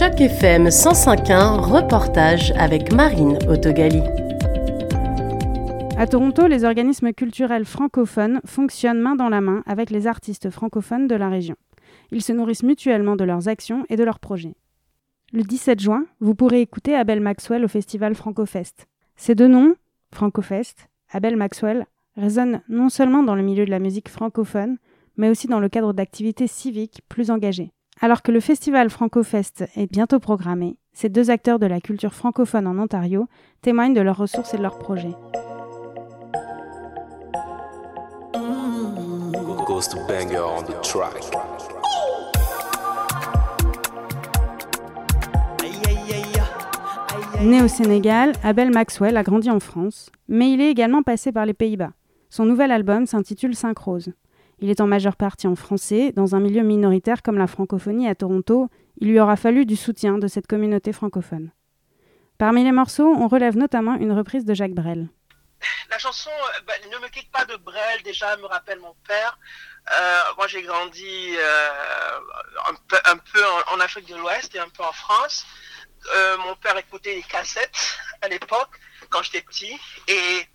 Choc FM 105.1, reportage avec Marine Autogali. À Toronto, les organismes culturels francophones fonctionnent main dans la main avec les artistes francophones de la région. Ils se nourrissent mutuellement de leurs actions et de leurs projets. Le 17 juin, vous pourrez écouter Abel Maxwell au festival Francofest. Ces deux noms, Francofest, Abel Maxwell, résonnent non seulement dans le milieu de la musique francophone, mais aussi dans le cadre d'activités civiques plus engagées. Alors que le festival Francofest est bientôt programmé, ces deux acteurs de la culture francophone en Ontario témoignent de leurs ressources et de leurs projets. Né au Sénégal, Abel Maxwell a grandi en France, mais il est également passé par les Pays-Bas. Son nouvel album s'intitule Cinq Roses. Il est en majeure partie en français, dans un milieu minoritaire comme la francophonie à Toronto, il lui aura fallu du soutien de cette communauté francophone. Parmi les morceaux, on relève notamment une reprise de Jacques Brel. La chanson euh, bah, Ne me quitte pas de Brel, déjà, me rappelle mon père. Euh, moi, j'ai grandi euh, un peu, en, Afrique de l'Ouest et un peu en France. mon père écoutait les cassettes à l'époque, quand j'étais petit. Et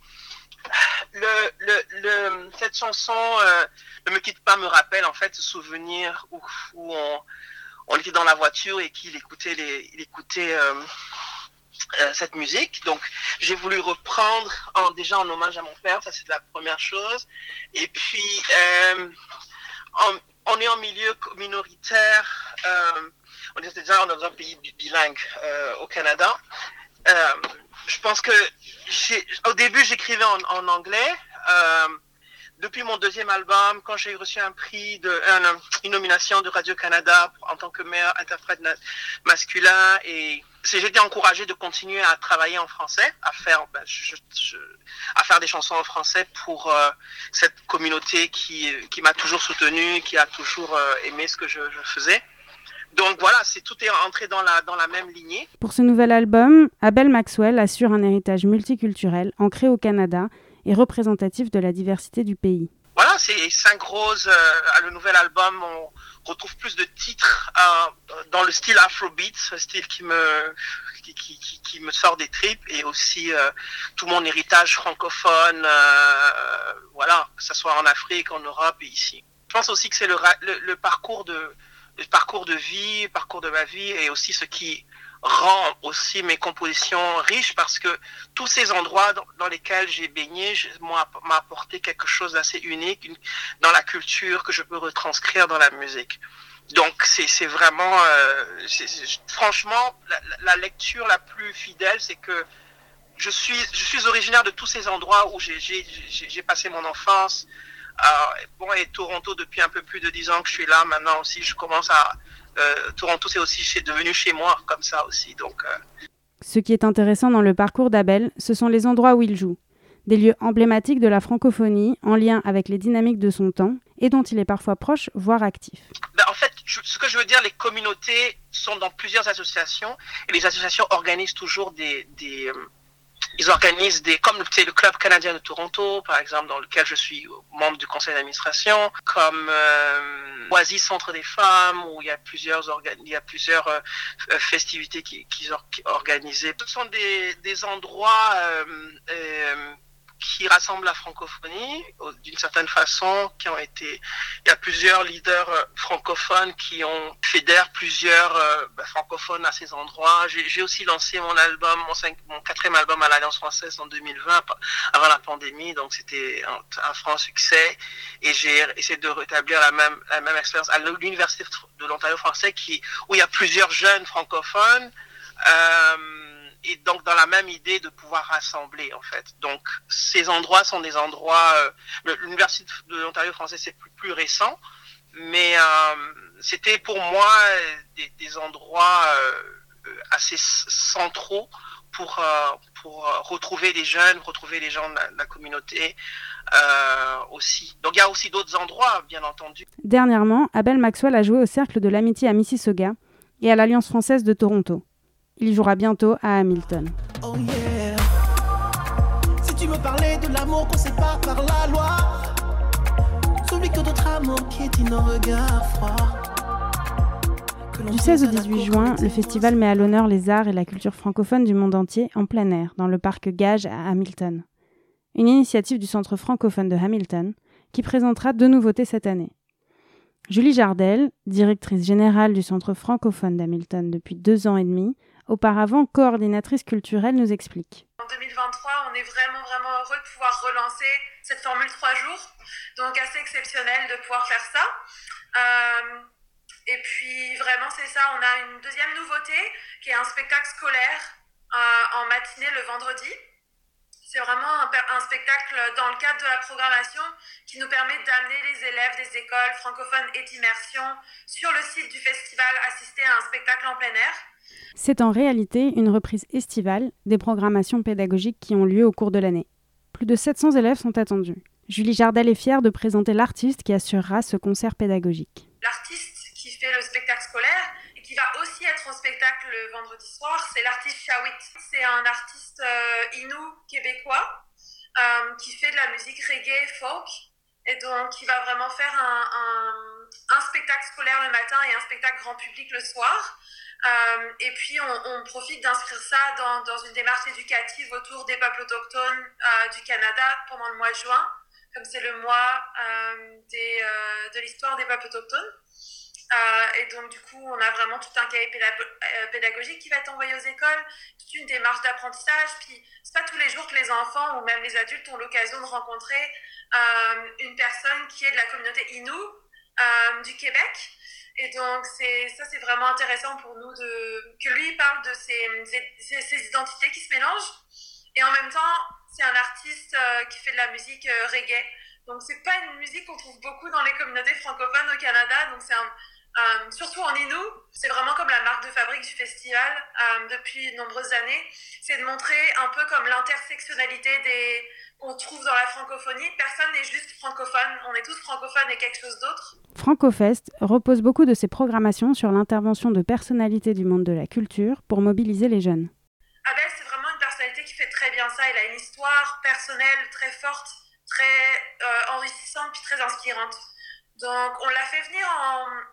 cette chanson Ne me quitte pas me rappelle en fait ce souvenir où, on, était dans la voiture et qu'il écoutait, écoutait euh, cette musique. Donc, j'ai voulu reprendre en, déjà en hommage à mon père, ça c'est la première chose. Et puis, euh, on est en milieu minoritaire, euh, on est déjà dans un pays bilingue au Canada. Je pense que au début, j'écrivais en, en, anglais depuis mon deuxième album, quand j'ai reçu un prix, de, une nomination de Radio-Canada en tant que meilleur interprète masculin, et j'ai été encouragé de continuer à travailler en français, à faire, ben, à faire des chansons en français pour euh, cette communauté qui, qui m'a toujours soutenu, qui a toujours euh, aimé ce que je, je faisais. Donc voilà, c'est tout est entré dans la, dans la même lignée. Pour ce nouvel album, Abel Maxwell assure un héritage multiculturel ancré au Canada et représentatif de la diversité du pays. Voilà, c'est Cinq Roses, euh, le nouvel album, on retrouve plus de titres euh, dans le style Afrobeat, ce style qui me, qui, qui, qui, me sort des tripes, et aussi euh, tout mon héritage francophone, voilà, que ce soit en Afrique, en Europe et ici. Je pense aussi que c'est le, le, le, parcours de, parcours de vie, parcours de ma vie, et aussi ce qui rend aussi mes compositions riches parce que tous ces endroits dans, lesquels j'ai baigné m'ont apporté quelque chose d'assez unique dans la culture que je peux retranscrire dans la musique. Donc c'est vraiment, euh, franchement, la, la, lecture la plus fidèle, c'est que je suis, je suis originaire de tous ces endroits où j'ai passé mon enfance. Euh, bon, et Toronto, depuis un peu plus de dix ans que je suis là, maintenant aussi, je commence à, euh, Toronto, c'est aussi devenu chez moi comme ça aussi. Donc, euh. Ce qui est intéressant dans le parcours d'Abel, ce sont les endroits où il joue. Des lieux emblématiques de la francophonie, en lien avec les dynamiques de son temps, et dont il est parfois proche, voire actif. Ben, en fait, ce que je veux dire, les communautés sont dans plusieurs associations, et les associations organisent toujours des, des, euh, ils organisent des, comme le club canadien de Toronto, par exemple, dans lequel je suis membre du conseil d'administration, comme euh, Oasis Centre des Femmes, où il y a plusieurs, il y a plusieurs euh, festivités qui, qui, qui organisées. Ce sont des, des endroits euh, euh qui rassemblent la francophonie d'une certaine façon, qui ont été, il y a plusieurs leaders euh, francophones qui ont fédèrent plusieurs euh, bah, francophones à ces endroits. J'ai aussi lancé mon album, mon, quatrième album à l'Alliance française en 2020, avant la pandémie, donc c'était un, franc succès. Et j'ai essayé de rétablir la même, la même expérience à l'Université de l'Ontario français, où il y a plusieurs jeunes francophones. Euh, et donc dans la même idée de pouvoir rassembler en fait. Donc ces endroits sont des endroits. Euh, L'université de l'Ontario français c'est plus, récent, mais euh, c'était pour moi des, des endroits euh, assez centraux pour pour retrouver les jeunes, retrouver les gens de la communauté aussi. Donc il y a aussi d'autres endroits bien entendu. Dernièrement, Abel Maxwell a joué au cercle de l'amitié à Mississauga et à l'Alliance française de Toronto. Il jouera bientôt à Hamilton. Oh yeah. Si tu me parlais de l'amour qu'on sépare par la loi, celui que d'autres amours qui est nos regards froids, que Du 16 au 18 juin, le festival met à l'honneur les arts et la culture francophone du monde entier en plein air, dans le parc Gage à Hamilton. Une initiative du Centre francophone de Hamilton, qui présentera deux nouveautés cette année. Julie Jardel, directrice générale du Centre francophone d'Hamilton depuis deux ans et demi, auparavant coordinatrice culturelle, nous explique. En 2023, on est vraiment, vraiment heureux de pouvoir relancer cette formule trois jours. Donc, assez exceptionnel de pouvoir faire ça. Euh, et puis, vraiment, c'est ça. On a une deuxième nouveauté qui est un spectacle scolaire euh, en matinée le vendredi. C'est vraiment un, spectacle dans le cadre de la programmation qui nous permet d'amener les élèves des écoles francophones et d'immersion sur le site du festival assister à un spectacle en plein air. C'est en réalité une reprise estivale des programmations pédagogiques qui ont lieu au cours de l'année. Plus de 700 élèves sont attendus. Julie Jardel est fière de présenter l'artiste qui assurera ce concert pédagogique. L'artiste qui fait le spectacle scolaire et qui va aussi être en spectacle le vendredi soir, c'est l'artiste Shawit. C'est un artiste euh, inou québécois euh, qui fait de la musique reggae folk et donc qui va vraiment faire un spectacle scolaire le matin et un spectacle grand public le soir. Euh, et puis, on, profite d'inscrire ça dans, dans, une démarche éducative autour des peuples autochtones euh, du Canada pendant le mois de juin, comme c'est le mois euh, des, de l'histoire des peuples autochtones. Et donc, du coup, on a vraiment tout un cahier pédagogique qui va être envoyé aux écoles, toute une démarche d'apprentissage. Puis, c'est pas tous les jours que les enfants ou même les adultes ont l'occasion de rencontrer une personne qui est de la communauté Innu du Québec. Et donc, ça, c'est vraiment intéressant pour nous de, que lui parle de ces, identités qui se mélangent. Et en même temps, c'est un artiste euh, qui fait de la musique euh, reggae. Donc, c'est pas une musique qu'on trouve beaucoup dans les communautés francophones au Canada. Donc, c'est un, surtout en Inou, c'est vraiment comme la marque de fabrique du festival euh, depuis de nombreuses années. C'est de montrer un peu comme l'intersectionnalité des qu'on trouve dans la francophonie. Personne n'est juste francophone, on est tous francophones et quelque chose d'autre. FrancoFest repose beaucoup de ses programmations sur l'intervention de personnalités du monde de la culture pour mobiliser les jeunes. Abel, c'est vraiment une personnalité qui fait très bien ça. Il a une histoire personnelle très forte, très euh, enrichissante puis très inspirante. Donc, on l'a fait venir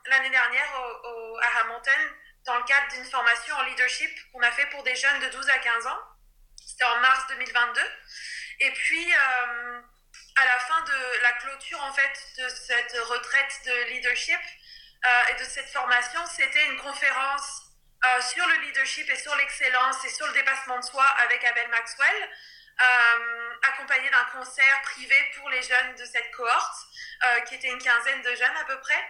l'année dernière au, au, à Hamilton dans le cadre d'une formation en leadership qu'on a fait pour des jeunes de 12 à 15 ans. C'était en mars 2022. Et puis, euh, à la fin de la clôture en fait de cette retraite de leadership euh, et de cette formation, c'était une conférence euh, sur le leadership et sur l'excellence et sur le dépassement de soi avec Abel Maxwell. Euh, accompagné d'un concert privé pour les jeunes de cette cohorte, qui était une quinzaine de jeunes à peu près.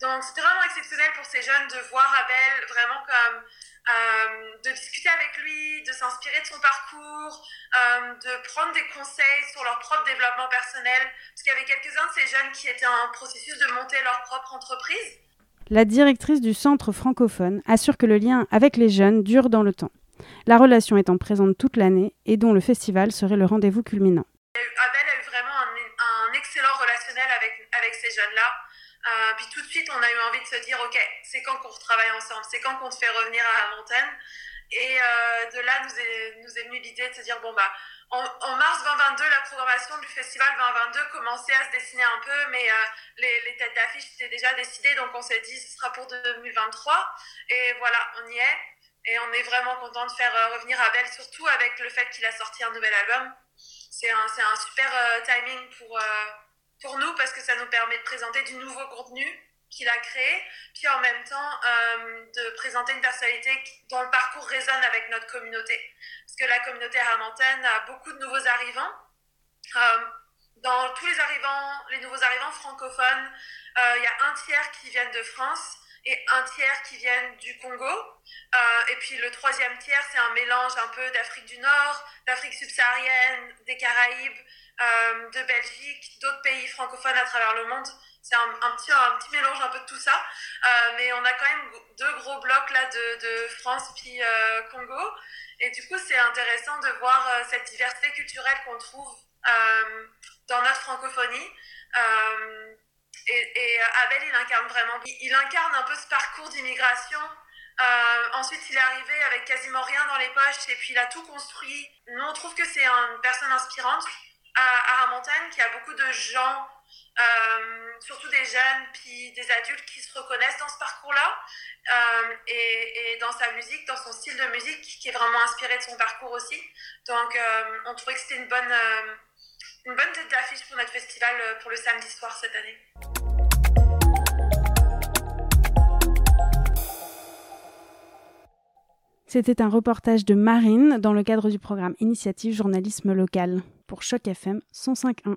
Donc c'était vraiment exceptionnel pour ces jeunes de voir Abel vraiment comme euh, de discuter avec lui, de s'inspirer de son parcours, euh, de prendre des conseils sur leur propre développement personnel, parce qu'il y avait quelques-uns de ces jeunes qui étaient en processus de monter leur propre entreprise. La directrice du centre francophone assure que le lien avec les jeunes dure dans le temps la relation étant présente toute l'année et dont le festival serait le rendez-vous culminant. Abel a eu vraiment un, un excellent relationnel avec, avec ces jeunes-là. Euh, puis tout de suite, on a eu envie de se dire, OK, c'est quand qu'on retravaille ensemble C'est quand qu'on te fait revenir à la montagne Et euh, de là, nous est, venue l'idée de se dire, bon, bah, en, mars 2022, la programmation du festival 2022 commençait à se dessiner un peu, mais euh, les, têtes d'affiche étaient déjà décidées, donc on s'est dit, ce sera pour 2023. Et voilà, on y est. Et on est vraiment content de faire revenir Abel, surtout avec le fait qu'il a sorti un nouvel album. C'est un, un, super timing pour, pour nous parce que ça nous permet de présenter du nouveau contenu qu'il a créé, puis en même temps euh, de présenter une personnalité dont le parcours résonne avec notre communauté. Parce que la communauté Hamilton a beaucoup de nouveaux arrivants. Euh, dans tous les arrivants, les nouveaux arrivants francophones, il y a un tiers qui viennent de France et un tiers qui viennent du Congo. Euh, et puis le troisième tiers, c'est un mélange un peu d'Afrique du Nord, d'Afrique subsaharienne, des Caraïbes, euh, de Belgique, d'autres pays francophones à travers le monde. C'est un, petit, un petit mélange un peu de tout ça. Euh, mais on a quand même deux gros blocs là de, de France puis euh, Congo. Et du coup, c'est intéressant de voir cette diversité culturelle qu'on trouve dans notre francophonie. Et, Abel, il incarne vraiment, il incarne un peu ce parcours d'immigration. Ensuite, il est arrivé avec quasiment rien dans les poches et puis il a tout construit. Nous, on trouve que c'est une personne inspirante à, à Montagne, qui a beaucoup de gens, euh, surtout des jeunes puis des adultes qui se reconnaissent dans ce parcours-là. et, dans sa musique, dans son style de musique, qui est vraiment inspiré de son parcours aussi. Donc, on trouvait que c'était une bonne, une bonne tête d'affiche pour notre festival pour le samedi soir cette année. C'était un reportage de Marine dans le cadre du programme Initiative Journalisme Local pour Choc FM 105.1.